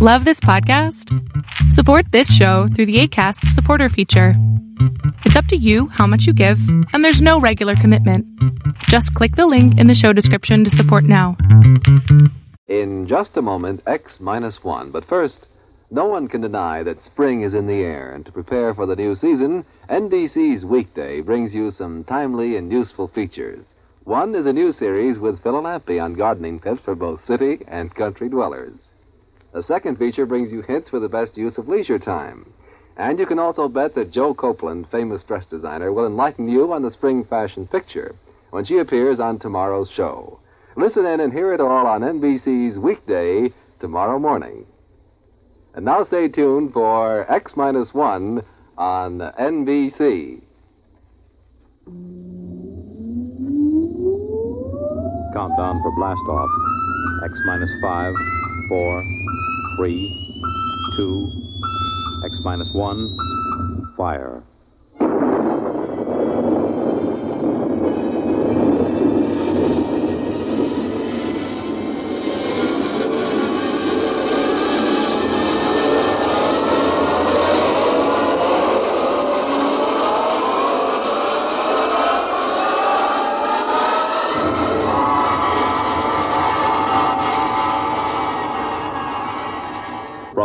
Love this podcast? Support this show through the ACAST supporter feature. It's up to you how much you give, and there's no regular commitment. Just click the link in the show description to support now. In just a moment, X minus one. But first, no one can deny that spring is in the air, and to prepare for the new season, NBC's Weekday brings you some timely and useful features. One is a new series with Phil Lampe on gardening tips for both city and country dwellers. The second feature brings you hints for the best use of leisure time. And you can also bet that Jo Copeland, famous dress designer, will enlighten you on the spring fashion picture when she appears on tomorrow's show. Listen in and hear it all on NBC's Weekday tomorrow morning. And now stay tuned for X minus one on NBC. Countdown for blast off. X minus five, four, three, two, X minus one, fire.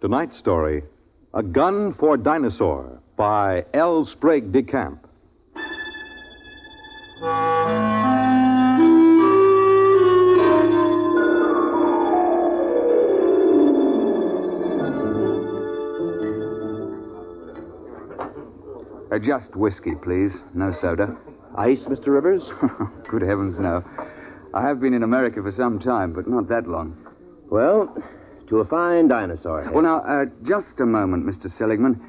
Tonight's story A Gun for Dinosaur by L. Sprague de Camp. Uh, just whiskey, please. No soda. Ice, Mr. Rivers? Good heavens, no. I have been in America for some time, but not that long. Well, to a fine dinosaur. head. Well, now, uh, just a moment, Mr. Seligman.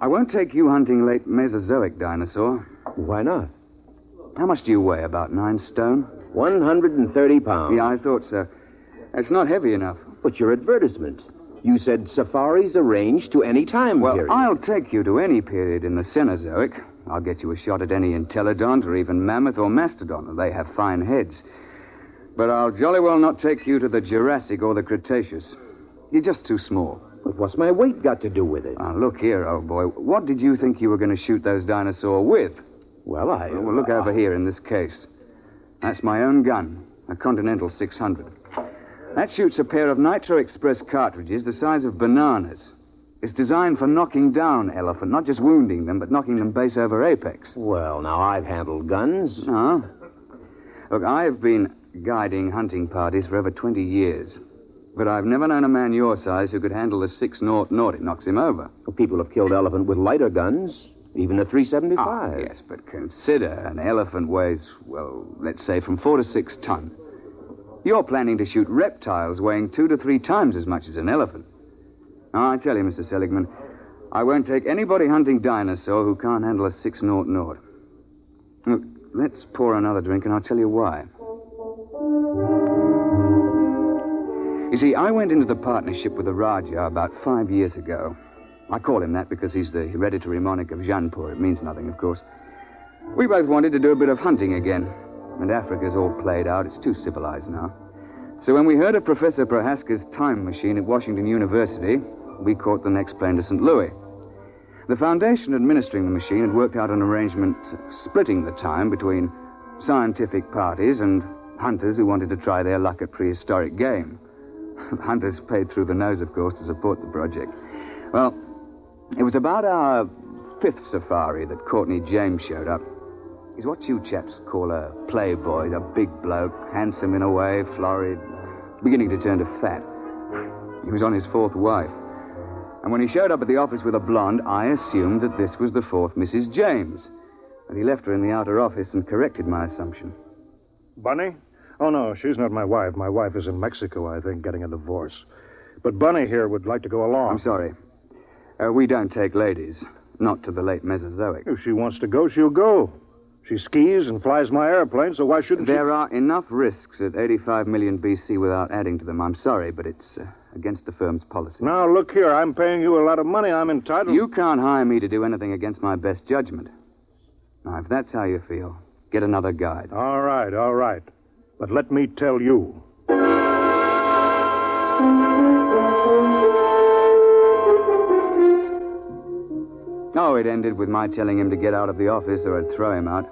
I won't take you hunting late Mesozoic dinosaur. Why not? How much do you weigh? About nine stone? 130 pounds. Yeah, I thought so. It's not heavy enough. But your advertisement. You said safaris arranged to any time Well, period. I'll take you to any period in the Cenozoic. I'll get you a shot at any entelodont or even mammoth or mastodon. They have fine heads. But I'll jolly well not take you to the Jurassic or the Cretaceous. You're just too small. But what's my weight got to do with it? Now, look here, old boy. What did you think you were going to shoot those dinosaurs with? Well, I. Well, look over here in this case. That's my own gun, a Continental 600. That shoots a pair of Nitro Express cartridges the size of bananas. It's designed for knocking down elephant, not just wounding them, but knocking them base over apex. Well, now, I've handled guns. Huh? Look, I've been guiding hunting parties for over 20 years. But I've never known a man your size who could handle a 6 naught naught. It knocks him over. People have killed elephant with lighter guns, even a 375. Ah, yes, but consider an elephant weighs, well, let's say from four to six ton. You're planning to shoot reptiles weighing two to three times as much as an elephant. Now, I tell you, Mr. Seligman, I won't take anybody hunting dinosaur who can't handle a six naught naught. Look, let's pour another drink and I'll tell you why. You see, I went into the partnership with the Raja about five years ago. I call him that because he's the hereditary monarch of Jaipur. It means nothing, of course. We both wanted to do a bit of hunting again. And Africa's all played out. It's too civilized now. So when we heard of Professor Prohaska's time machine at Washington University, we caught the next plane to St. Louis. The foundation administering the machine had worked out an arrangement splitting the time between scientific parties and hunters who wanted to try their luck at prehistoric game. Hunters paid through the nose, of course, to support the project. Well, it was about our fifth safari that Courtney James showed up. He's what you chaps call a playboy, a big bloke, handsome in a way, florid, beginning to turn to fat. He was on his fourth wife. And when he showed up at the office with a blonde, I assumed that this was the fourth Mrs. James. But he left her in the outer office and corrected my assumption. Bunny? Oh, no, she's not my wife. My wife is in Mexico, I think, getting a divorce. But Bunny here would like to go along. I'm sorry. Uh, we don't take ladies. Not to the late Mesozoic. If she wants to go, she'll go. She skis and flies my airplane, so why shouldn't she? There are enough risks at 85 million BC without adding to them. I'm sorry, but it's uh, against the firm's policy. Now, look here. I'm paying you a lot of money. I'm entitled... You can't hire me to do anything against my best judgment. Now, if that's how you feel, get another guide. All right, all right. But let me tell you. Oh, it ended with my telling him to get out of the office or I'd throw him out.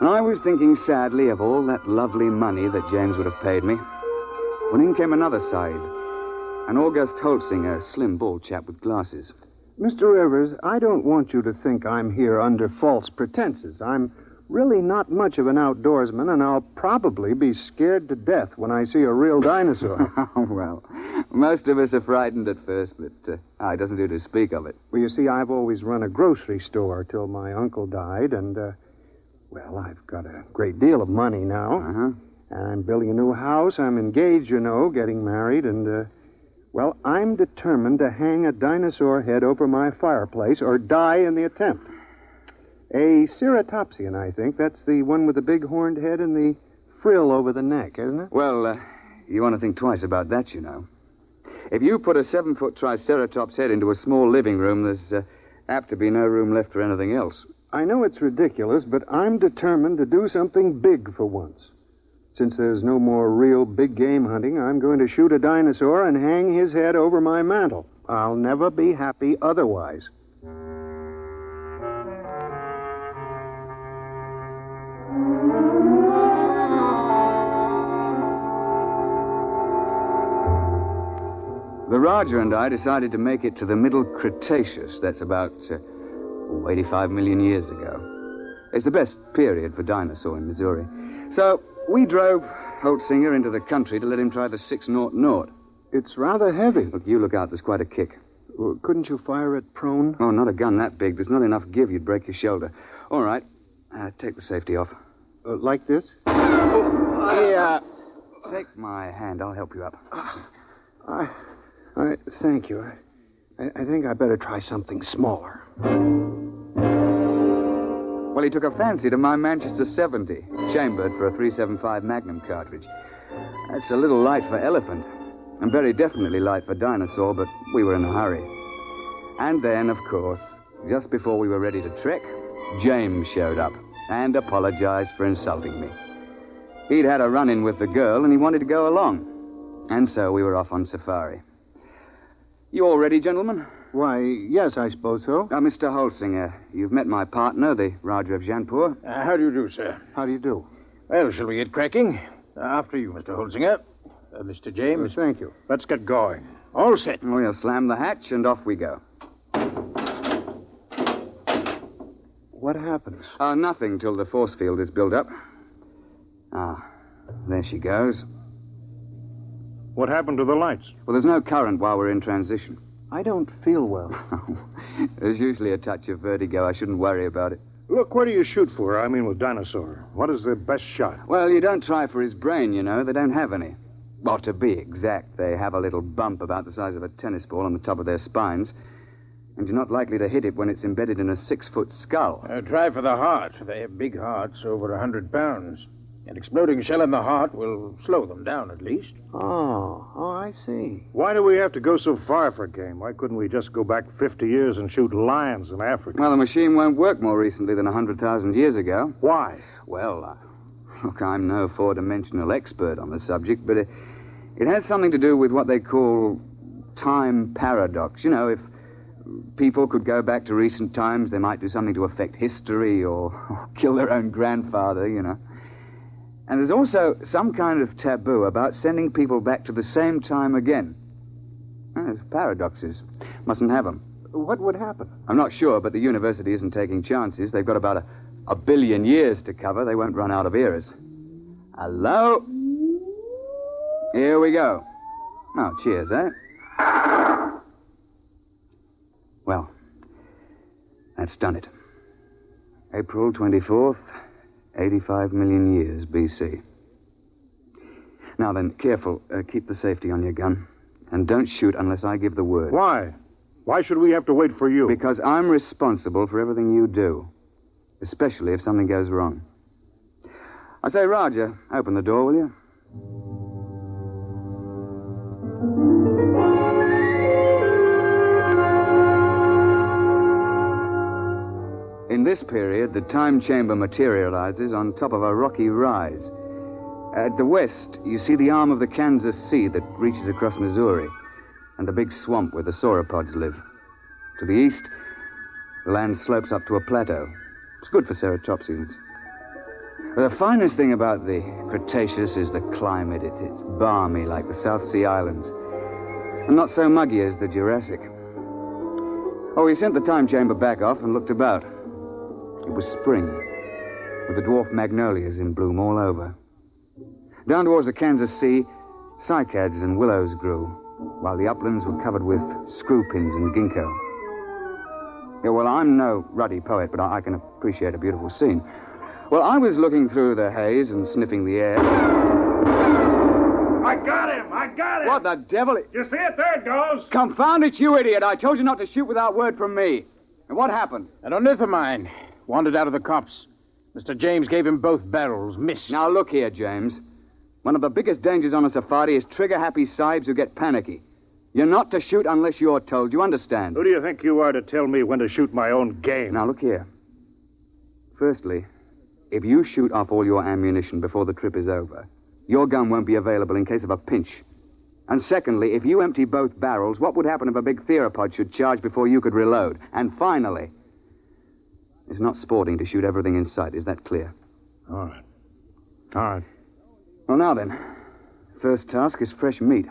And I was thinking sadly of all that lovely money that James would have paid me. When in came another side. An August Holtzinger, a slim, bald chap with glasses. Mr. Rivers, I don't want you to think I'm here under false pretenses. I'm really not much of an outdoorsman, and I'll probably be scared to death when I see a real dinosaur. Oh, well, most of us are frightened at first, but uh, it doesn't do to speak of it. well, you see, I've always run a grocery store till my uncle died, and, uh, well, I've got a great deal of money now. Uh-huh. And I'm building a new house. I'm engaged, you know, getting married, and, uh, well, I'm determined to hang a dinosaur head over my fireplace or die in the attempt. A ceratopsian, I think. That's the one with the big horned head and the frill over the neck, isn't it? Well, uh, you want to think twice about that, you know. If you put a seven foot Triceratops head into a small living room, there's uh, apt to be no room left for anything else. I know it's ridiculous, but I'm determined to do something big for once. Since there's no more real big game hunting, I'm going to shoot a dinosaur and hang his head over my mantel. I'll never be happy otherwise. Raja and I decided to make it to the Middle Cretaceous. That's about uh, oh, 85 million years ago. It's the best period for dinosaur in Missouri. So we drove Holtzinger into the country to let him try the 6 naught naught. It's rather heavy. Look, you look out. There's quite a kick. Well, Couldn't you fire it prone? Oh, not a gun that big. There's not enough give. You'd break your shoulder. All right. Uh, take the safety off. Uh, like this? Yeah. Take my hand. I'll help you up. I, Thank you. I, I think I better try something smaller. Well, he took a fancy to my Manchester 70, chambered for a 375 Magnum cartridge. That's a little light for elephant, and very definitely light for dinosaur, but we were in a hurry. And then, of course, just before we were ready to trek, James showed up and apologized for insulting me. He'd had a run in with the girl, and he wanted to go along. And so we were off on safari. You all ready, gentlemen? Why, yes, I suppose so. Uh, Mr. Holtzinger, you've met my partner, the Raja of Janpur. Uh, how do you do, sir? How do you do? Well, shall we get cracking? After you, Mr. Holtzinger. Uh, Mr. James. thank you. Let's get going. All set. We'll slam the hatch, and off we go. What happens? Uh, nothing till the force field is built up. Ah, there she goes. What happened to the lights? Well, there's no current while we're in transition. I don't feel well. There's usually a touch of vertigo. I shouldn't worry about it. Look, where do you shoot for? I mean, with dinosaur. What is the best shot? Well, you don't try for his brain, you know. They don't have any. Well, to be exact, they have a little bump about the size of a tennis ball on the top of their spines. And you're not likely to hit it when it's embedded in a six foot skull. Uh, try for the heart. They have big hearts, over a hundred pounds. An exploding shell in the heart will slow them down, at least. Oh, oh, I see. Why do we have to go so far for a game? Why couldn't we just go back 50 years and shoot lions in Africa? Well, the machine won't work more recently than a 100,000 years ago. Why? Well, uh, look, I'm no four dimensional expert on the subject, but it, it has something to do with what they call time paradox. You know, if people could go back to recent times, they might do something to affect history or, or kill their own grandfather, you know. And there's also some kind of taboo about sending people back to the same time again. Ah, There's paradoxes. Mustn't have them. What would happen? I'm not sure, but the university isn't taking chances. They've got about a, a billion years to cover. They won't run out of eras. Hello? Here we go. Oh, cheers, eh? Well, that's done it. April 24th, 85 million years BC. Now then, careful. Uh, keep the safety on your gun. And don't shoot unless I give the word. Why? Why should we have to wait for you? Because I'm responsible for everything you do, especially if something goes wrong. I say, Roger, open the door, will you? In this period, the time chamber materializes on top of a rocky rise. At the west, you see the arm of the Kansas Sea that reaches across Missouri, and the big swamp where the sauropods live. To the east, the land slopes up to a plateau. It's good for ceratopsians. The finest thing about the Cretaceous is the climate. It, it's balmy like the South Sea Islands, and not so muggy as the Jurassic. Oh, we sent the time chamber back off and looked about. It was spring, with the dwarf magnolias in bloom all over. Down towards the Kansas Sea, cycads and willows grew, while the uplands were covered with screw pines and ginkgo. Yeah, well, I'm no ruddy poet, but I, I can appreciate a beautiful scene. Well, I was looking through the haze and sniffing the air. I got him! I got him! What the devil? You see it? There it goes! Confound it, you idiot! I told you not to shoot without word from me. And what happened? An ornithomine wandered out of the copse. Mr. James gave him both barrels, missed. Now, look here, James. One of the biggest dangers on a safari is trigger happy sahibs who get panicky. You're not to shoot unless you're told. You understand? Who do you think you are to tell me when to shoot my own game? Now, look here. Firstly, if you shoot off all your ammunition before the trip is over, your gun won't be available in case of a pinch. And secondly, if you empty both barrels, what would happen if a big theropod should charge before you could reload? And finally, it's not sporting to shoot everything in sight. Is that clear? All right. All right. Well, now then. First task is fresh meat.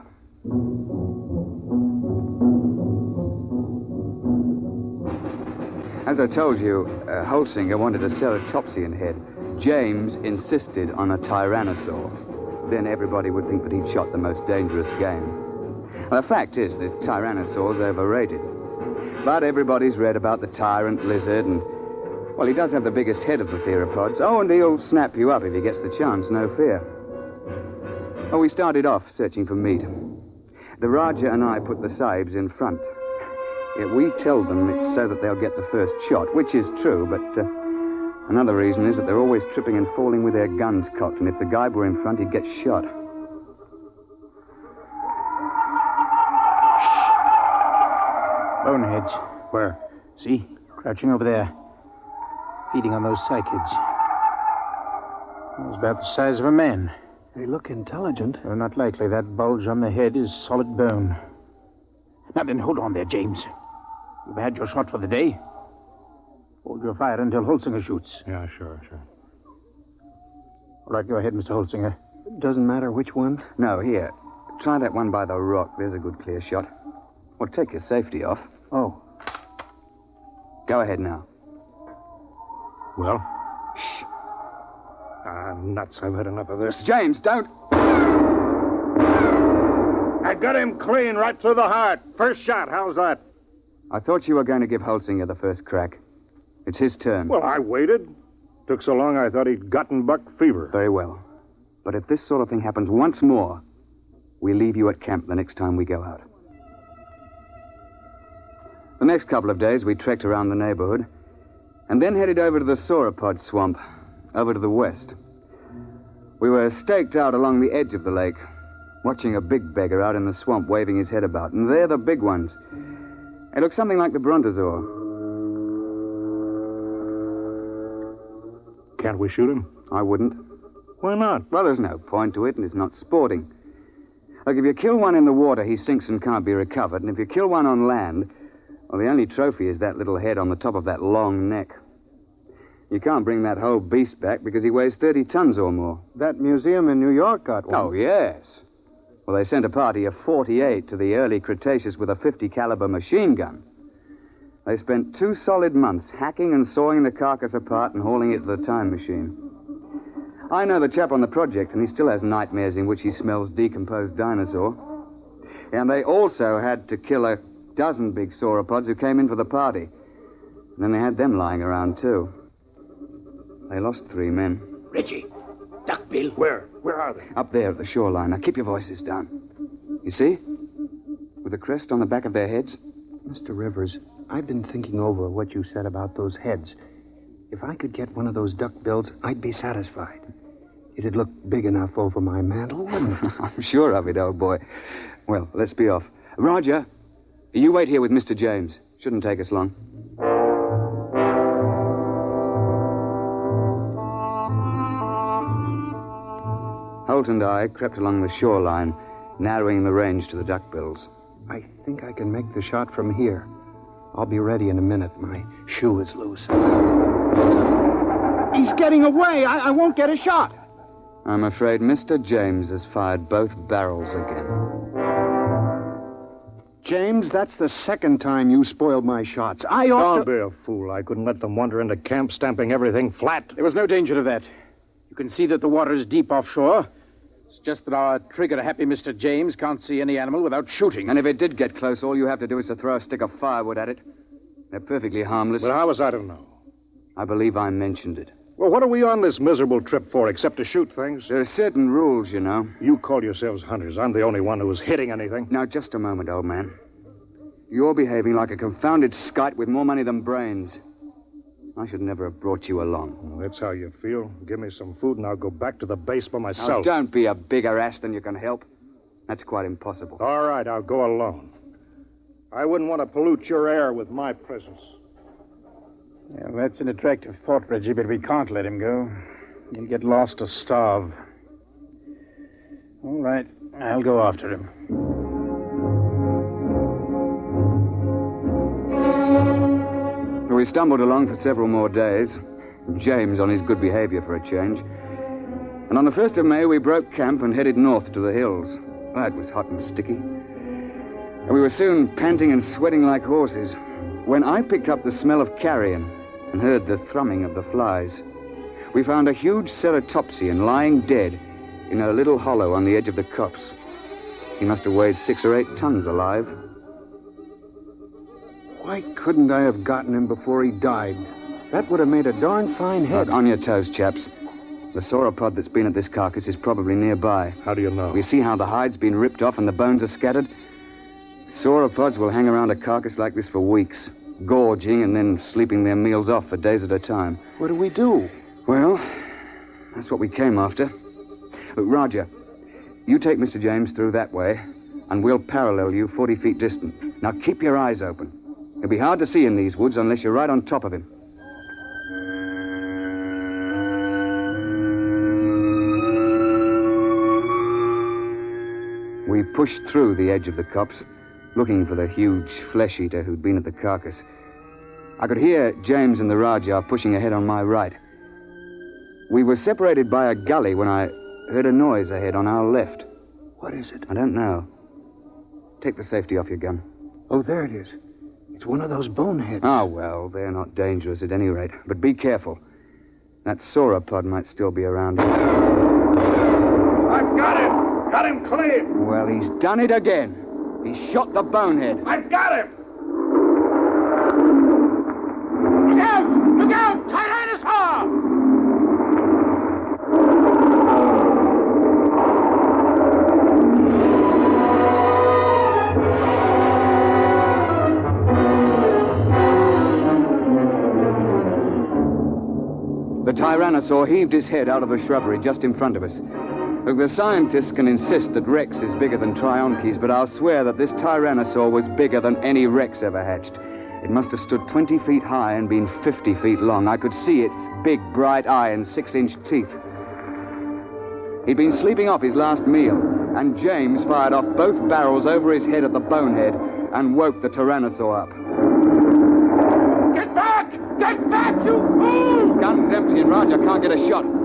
As I told you, uh, Holtzinger wanted a ceratopsian head. James insisted on a tyrannosaur. Then everybody would think that he'd shot the most dangerous game. Well, the fact is that tyrannosaur's overrated. But everybody's read about the tyrant lizard, and, well, he does have the biggest head of the theropods. Oh, and he'll snap you up if he gets the chance, no fear. Oh, we started off searching for meat. The Raja and I put the sahibs in front. We tell them it's so that they'll get the first shot, which is true, but uh, another reason is that they're always tripping and falling with their guns cocked, and if the guy were in front, he'd get shot. Boneheads. Where? See? Crouching over there. Feeding on those psychids. cycads. It's about the size of a man. They look intelligent. Well, not likely. That bulge on the head is solid bone. Now then, hold on there, James. You've had your shot for the day. Hold your fire until Holtzinger shoots. Yeah, sure, sure. All right, go ahead, Mr. Holtzinger. Doesn't matter which one. No, here. Try that one by the rock. There's a good clear shot. Well, take your safety off. Oh. Go ahead now. Well? Shh. Ah, nuts. I've had enough of this. James, don't. I got him clean right through the heart. First shot. How's that? I thought you were going to give Holtzinger the first crack. It's his turn. Well, I waited. Took so long I thought he'd gotten buck fever. Very well. But if this sort of thing happens once more, we leave you at camp the next time we go out. The next couple of days, we trekked around the neighborhood and then headed over to the sauropod swamp, over to the west. We were staked out along the edge of the lake, watching a big beggar out in the swamp waving his head about. And they're the big ones. They look something like the brontosaur. Can't we shoot him? I wouldn't. Why not? Well, there's no point to it, and it's not sporting. Look, if you kill one in the water, he sinks and can't be recovered. And if you kill one on land, well, the only trophy is that little head on the top of that long neck. You can't bring that whole beast back because he weighs 30 tons or more. That museum in New York got one. Oh, yes. Well, they sent a party of 48 to the early Cretaceous with a 50 caliber machine gun. They spent two solid months hacking and sawing the carcass apart and hauling it to the time machine. I know the chap on the project, and he still has nightmares in which he smells decomposed dinosaur. And they also had to kill a dozen big sauropods who came in for the party. And then they had them lying around, too. They lost three men. Reggie, duckbill. Where? Where are they? Up there at the shoreline. Now keep your voices down. You see? With the crest on the back of their heads. Mr. Rivers, I've been thinking over what you said about those heads. If I could get one of those duckbills, I'd be satisfied. It'd look big enough over my mantle, wouldn't it? I'm sure of it, old boy. Well, let's be off. Roger, you wait here with Mr. James. Shouldn't take us long. Holt and I crept along the shoreline, narrowing the range to the duckbills. I think I can make the shot from here. I'll be ready in a minute. My shoe is loose. He's getting away. I, I won't get a shot. I'm afraid Mr. James has fired both barrels again. James, that's the second time you spoiled my shots. I ought Don't to... be a fool. I couldn't let them wander into camp, stamping everything flat. There was no danger of that. You can see that the water is deep offshore. It's just that our trigger happy Mr. James can't see any animal without shooting. And if it did get close, all you have to do is to throw a stick of firewood at it. They're perfectly harmless. But how was I to know? I believe I mentioned it. Well, what are we on this miserable trip for except to shoot things? There are certain rules, you know. You call yourselves hunters. I'm the only one who is hitting anything. Now, just a moment, old man. You're behaving like a confounded skite with more money than brains. I should never have brought you along. Well, that's how you feel. Give me some food and I'll go back to the base by Now, myself. don't be a bigger ass than you can help. That's quite impossible. All right, I'll go alone. I wouldn't want to pollute your air with my presence. Yeah, that's an attractive thought, Reggie, but we can't let him go. He'll get lost or starve. All right, I'll go after him. We stumbled along for several more days. James on his good behavior for a change. And on the 1st of May, we broke camp and headed north to the hills. Ah, it was hot and sticky. And we were soon panting and sweating like horses when I picked up the smell of carrion and heard the thrumming of the flies. We found a huge ceratopsian lying dead in a little hollow on the edge of the copse. He must have weighed six or eight tons alive. Why couldn't I have gotten him before he died? That would have made a darn fine head. Look, on your toes, chaps. The sauropod that's been at this carcass is probably nearby. How do you know? We see how the hide's been ripped off and the bones are scattered. Sauropods will hang around a carcass like this for weeks, gorging and then sleeping their meals off for days at a time. What do we do? Well, that's what we came after. Look, Roger, you take Mr. James through that way, and we'll parallel you 40 feet distant. Now keep your eyes open. It'll be hard to see in these woods unless you're right on top of him. We pushed through the edge of the copse, looking for the huge flesh eater who'd been at the carcass. I could hear James and the Rajah pushing ahead on my right. We were separated by a gully when I heard a noise ahead on our left. What is it? I don't know. Take the safety off your gun. Oh, there it is. It's one of those boneheads. Ah, well, they're not dangerous at any rate. But be careful. That sauropod might still be around. I've got him! Got him clean! Well, he's done it again. He shot the bonehead. I've got him! Look out! Look out! Tyrannosaur! The tyrannosaur heaved his head out of the shrubbery just in front of us. Look, the scientists can insist that Rex is bigger than Trionches, but I'll swear that this tyrannosaur was bigger than any Rex ever hatched. It must have stood 20 feet high and been 50 feet long. I could see its big, bright eye and six inch teeth. He'd been sleeping off his last meal, and James fired off both barrels over his head at the bonehead and woke the tyrannosaur up. Get back! Get back, you fool! Gun's empty and Roger can't get a shot.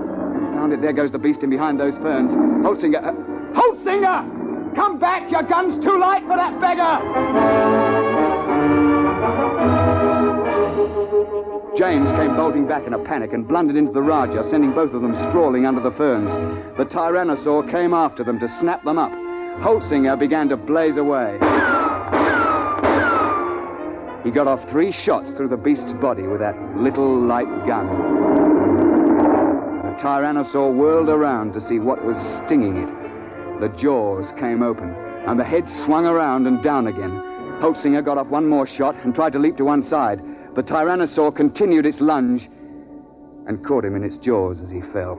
It. There goes the beast in behind those ferns. Holtzinger. Uh, Holtzinger! Come back! Your gun's too light for that beggar! James came bolting back in a panic and blundered into the Raja, sending both of them sprawling under the ferns. The Tyrannosaur came after them to snap them up. Holtzinger began to blaze away. He got off three shots through the beast's body with that little light gun. Tyrannosaur whirled around to see what was stinging it. The jaws came open, and the head swung around and down again. Holtzinger got up one more shot and tried to leap to one side. The tyrannosaur continued its lunge and caught him in its jaws as he fell.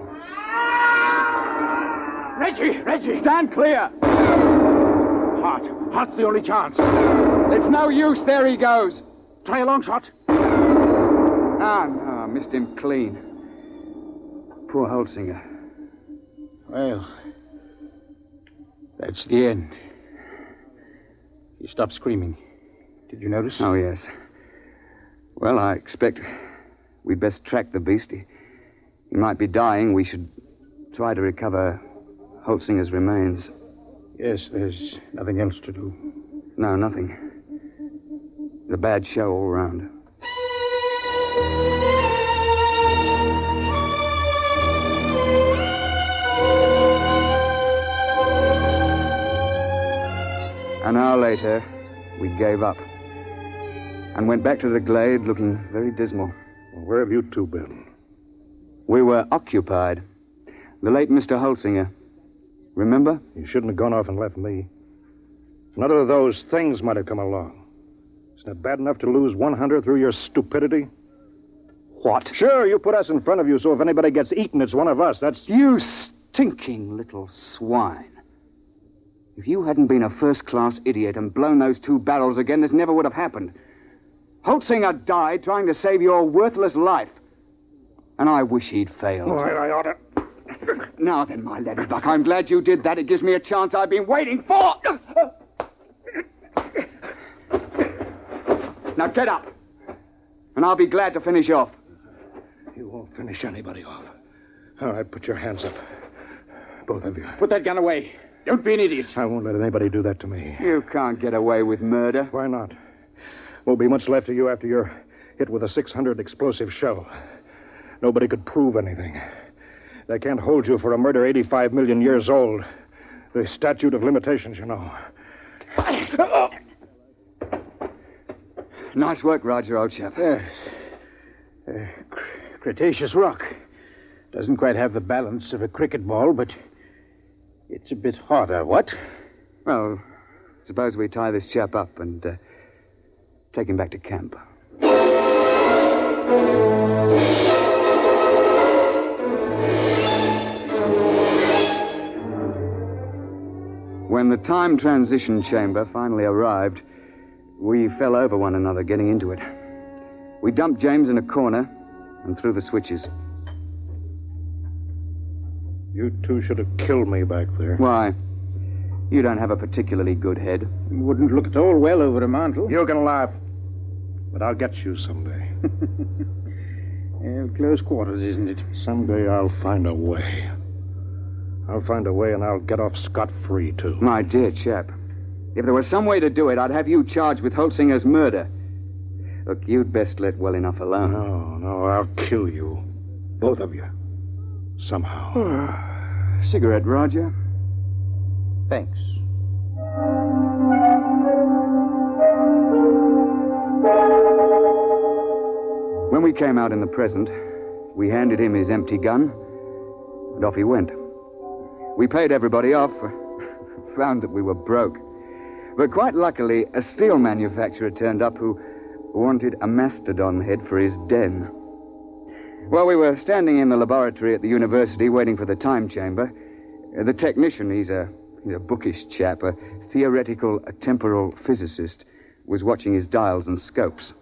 Reggie, Reggie! Stand clear! Heart. Heart's the only chance. It's no use. There he goes. Try a long shot. Ah, no, missed him clean. Poor Holtzinger. Well, that's the end. He stopped screaming. Did you notice? Oh, yes. Well, I expect we'd best track the beast. He, he might be dying. We should try to recover Holtzinger's remains. Yes, there's nothing else to do. No, nothing. A bad show all round. An hour later, we gave up and went back to the glade looking very dismal. Where have you two been? We were occupied. The late Mr. Holtzinger. Remember? You shouldn't have gone off and left me. None of those things might have come along. Isn't it bad enough to lose one hunter through your stupidity? What? Sure, you put us in front of you, so if anybody gets eaten, it's one of us. That's. You stinking little swine. If you hadn't been a first class idiot and blown those two barrels again, this never would have happened. Holtzinger died trying to save your worthless life. And I wish he'd failed. Oh, I, I ought to. Now then, my Laddybuck, I'm glad you did that. It gives me a chance I've been waiting for. Now get up. And I'll be glad to finish off. You won't finish anybody off. All right, put your hands up. Both of you. Put that gun away. Don't be an idiot. I won't let anybody do that to me. You can't get away with murder. Why not? Won't be much left of you after you're hit with a 600 explosive shell. Nobody could prove anything. They can't hold you for a murder 85 million years old. The statute of limitations, you know. Nice work, Roger, old chap. Yes. Uh, Cr- Cretaceous rock. Doesn't quite have the balance of a cricket ball, but it's a bit harder, what? Well, suppose we tie this chap up and uh, take him back to camp. When the time transition chamber finally arrived, we fell over one another getting into it. We dumped James in a corner and threw the switches. You two should have killed me back there. Why? You don't have a particularly good head. Wouldn't look at all well over a mantle. You can laugh. But I'll get you someday. Yeah, close quarters, isn't it? someday I'll find a way. I'll find a way and I'll get off scot free, too. My dear chap, if there was some way to do it, I'd have you charged with Holtzinger's murder. Look, you'd best let well enough alone. No, no, I'll kill you. Both of you. Somehow. Cigarette, Roger? Thanks. When we came out in the present, we handed him his empty gun, and off he went. We paid everybody off, found that we were broke. But quite luckily, a steel manufacturer turned up who wanted a mastodon head for his den. While we were standing in the laboratory at the university waiting for the time chamber, uh, the technician, he's a, he's a bookish chap, a theoretical a temporal physicist, was watching his dials and scopes.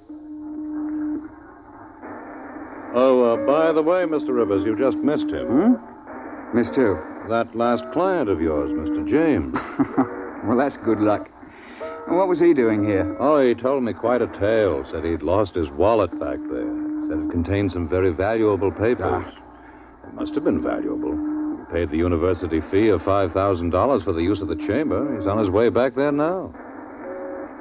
Oh, uh, by the way, Mr. Rivers, you just missed him. Hmm? Miss Two. That last client of yours, Mr. James. Well, that's good luck. What was he doing here? Oh, he told me quite a tale. Said he'd lost his wallet back there. Contained some very valuable papers. It must have been valuable. He paid the university fee of $5,000 for the use of the chamber. He's on his way back there now.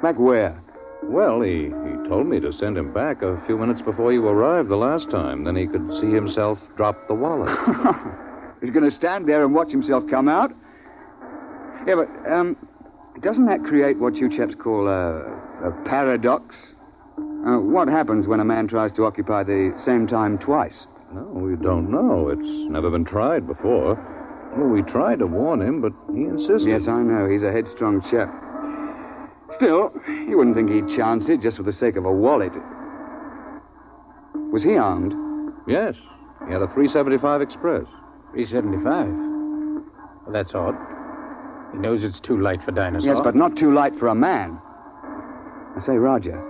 Back where? Well, he, he told me to send him back a few minutes before you arrived the last time. Then he could see himself drop the wallet. He's going to stand there and watch himself come out? Yeah, but, um, doesn't that create what you chaps call a, a paradox? Uh, what happens when a man tries to occupy the same time twice? No, we don't know. It's never been tried before. Well, we tried to warn him, but he insisted. Yes, I know. He's a headstrong chap. Still, you wouldn't think he'd chance it just for the sake of a wallet. Was he armed? Yes. He had a 375 Express. 375? Well, that's odd. He knows it's too light for dinosaurs. Yes, but not too light for a man. I say, Roger,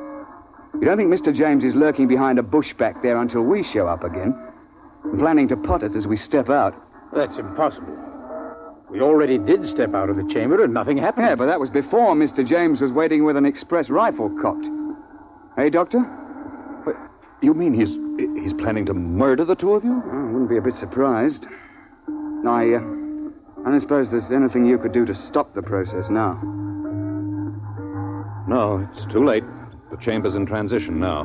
you don't think Mr. James is lurking behind a bush back there until we show up again? Planning to pot us as we step out? That's impossible. We already did step out of the chamber and nothing happened. Yeah, but that was before Mr. James was waiting with an express rifle cocked. Hey, Doctor? You mean he's he's planning to murder the two of you? I wouldn't be a bit surprised. I, uh, I don't suppose there's anything you could do to stop the process now. No, it's too late. The chamber's in transition now.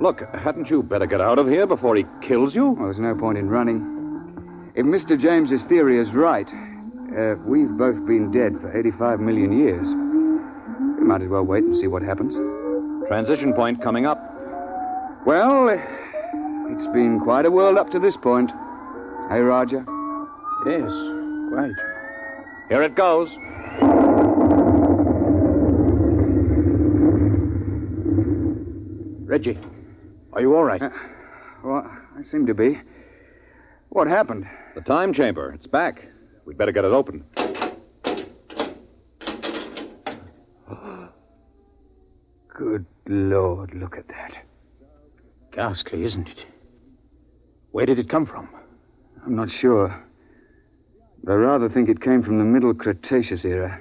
Look, hadn't you better get out of here before he kills you? Well, there's no point in running. If Mr. James's theory is right, uh, we've both been dead for 85 million years. We might as well wait and see what happens. Transition point coming up. Well, it's been quite a world up to this point. Hey, Roger? Yes, quite. Here it goes. Reggie, are you all right? Uh, well, I seem to be. What happened? The time chamber. It's back. We'd better get it open. Good Lord, look at that. Ghastly, isn't it? Where did it come from? I'm not sure. But I rather think it came from the Middle Cretaceous era.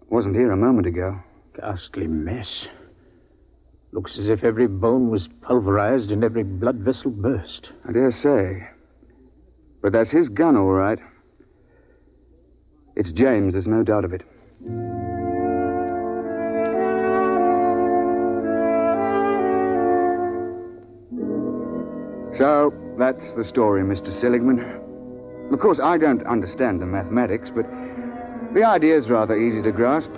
It wasn't here a moment ago. Ghastly mess. Looks as if every bone was pulverized and every blood vessel burst. I dare say. But that's his gun, all right. It's James, there's no doubt of it. So, that's the story, Mr. Seligman. Of course, I don't understand the mathematics, but the idea's rather easy to grasp.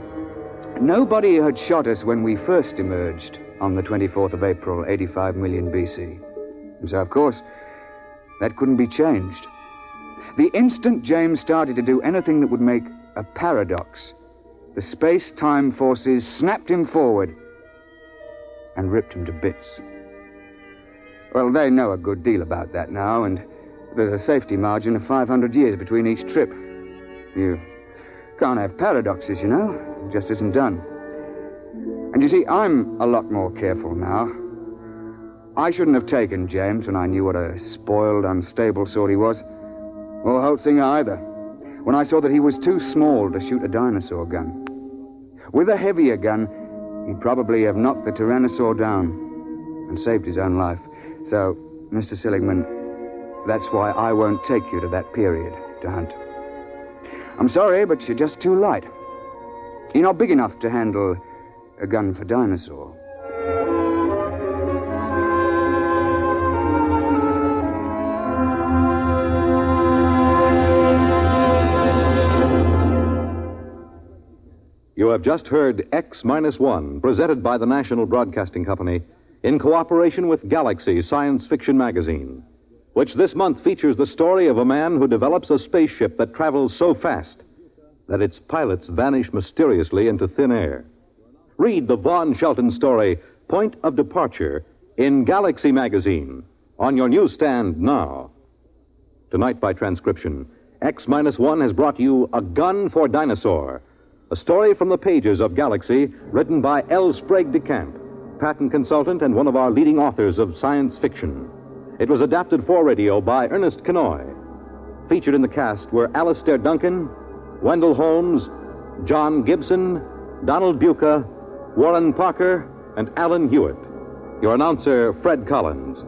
Nobody had shot us when we first emerged on the 24th of April, 85 million BC. And so, of course, that couldn't be changed. The instant James started to do anything that would make a paradox, the space time forces snapped him forward and ripped him to bits. Well, they know a good deal about that now, and there's a safety margin of 500 years between each trip. You can't have paradoxes, you know. It just isn't done. And you see, I'm a lot more careful now. I shouldn't have taken James when I knew what a spoiled, unstable sort he was. Or Holtzinger either. When I saw that he was too small to shoot a dinosaur gun. With a heavier gun, he'd probably have knocked the Tyrannosaur down and saved his own life. So, Mr. Seligman, that's why I won't take you to that period to hunt. I'm sorry, but you're just too light. You're not big enough to handle a gun for dinosaur. You have just heard X Minus One, presented by the National Broadcasting Company in cooperation with Galaxy Science Fiction Magazine, which this month features the story of a man who develops a spaceship that travels so fast that its pilots vanish mysteriously into thin air. Read the Vaughn Shelton story, Point of Departure, in Galaxy Magazine, on your newsstand now. Tonight, by transcription, X Minus One has brought you A Gun for Dinosaur, a story from the pages of Galaxy, written by L. Sprague de Camp, patent consultant and one of our leading authors of science fiction. It was adapted for radio by Ernest Kinoy. Featured in the cast were Alastair Duncan, Wendell Holmes, John Gibson, Donald Buka, Warren Parker, and Alan Hewitt. Your announcer, Fred Collins.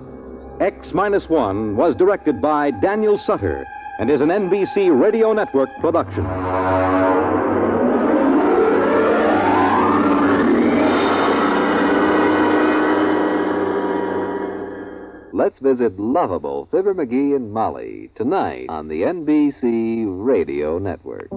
X Minus One was directed by Daniel Sutter and is an NBC Radio Network production. Let's visit lovable Fibber McGee and Molly tonight on the NBC Radio Network.